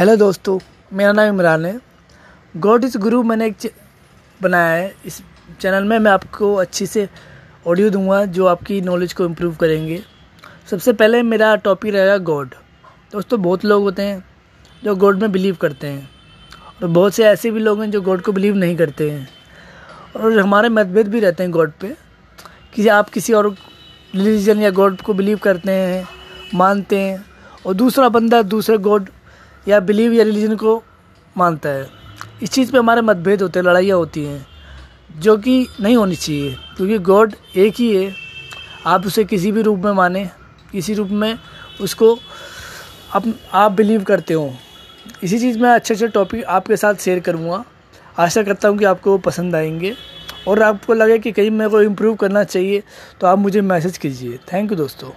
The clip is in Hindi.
हेलो दोस्तों, मेरा नाम इमरान है। गॉड इज़ गुरु मैंने एक बनाया है। इस चैनल में मैं आपको अच्छी से ऑडियो दूँगा जो आपकी नॉलेज को इम्प्रूव करेंगे। सबसे पहले मेरा टॉपिक रहेगा गॉड। दोस्तों, बहुत लोग होते हैं जो गॉड में बिलीव करते हैं और बहुत से ऐसे भी लोग हैं जो गॉड को बिलीव नहीं करते हैं। और हमारे मतभेद भी रहते हैं गॉड पे कि आप किसी और रिलीजन या गॉड को बिलीव करते हैं, मानते हैं और दूसरा बंदा दूसरे गॉड या बिलीव या रिलीजन को मानता है। इस चीज़ पे हमारे मतभेद होते हैं, लड़ाइयाँ होती हैं, जो कि नहीं होनी चाहिए, क्योंकि गॉड एक ही है। आप उसे किसी भी रूप में माने, किसी रूप में उसको आप आप बिलीव करते हो। इसी चीज़ में अच्छे अच्छे टॉपिक आपके साथ शेयर करूँगा। आशा करता हूँ कि आपको वो पसंद आएँगे। और आपको लगे कि कहीं मेरे को इम्प्रूव करना चाहिए तो आप मुझे मैसेज कीजिए। थैंक यू दोस्तों।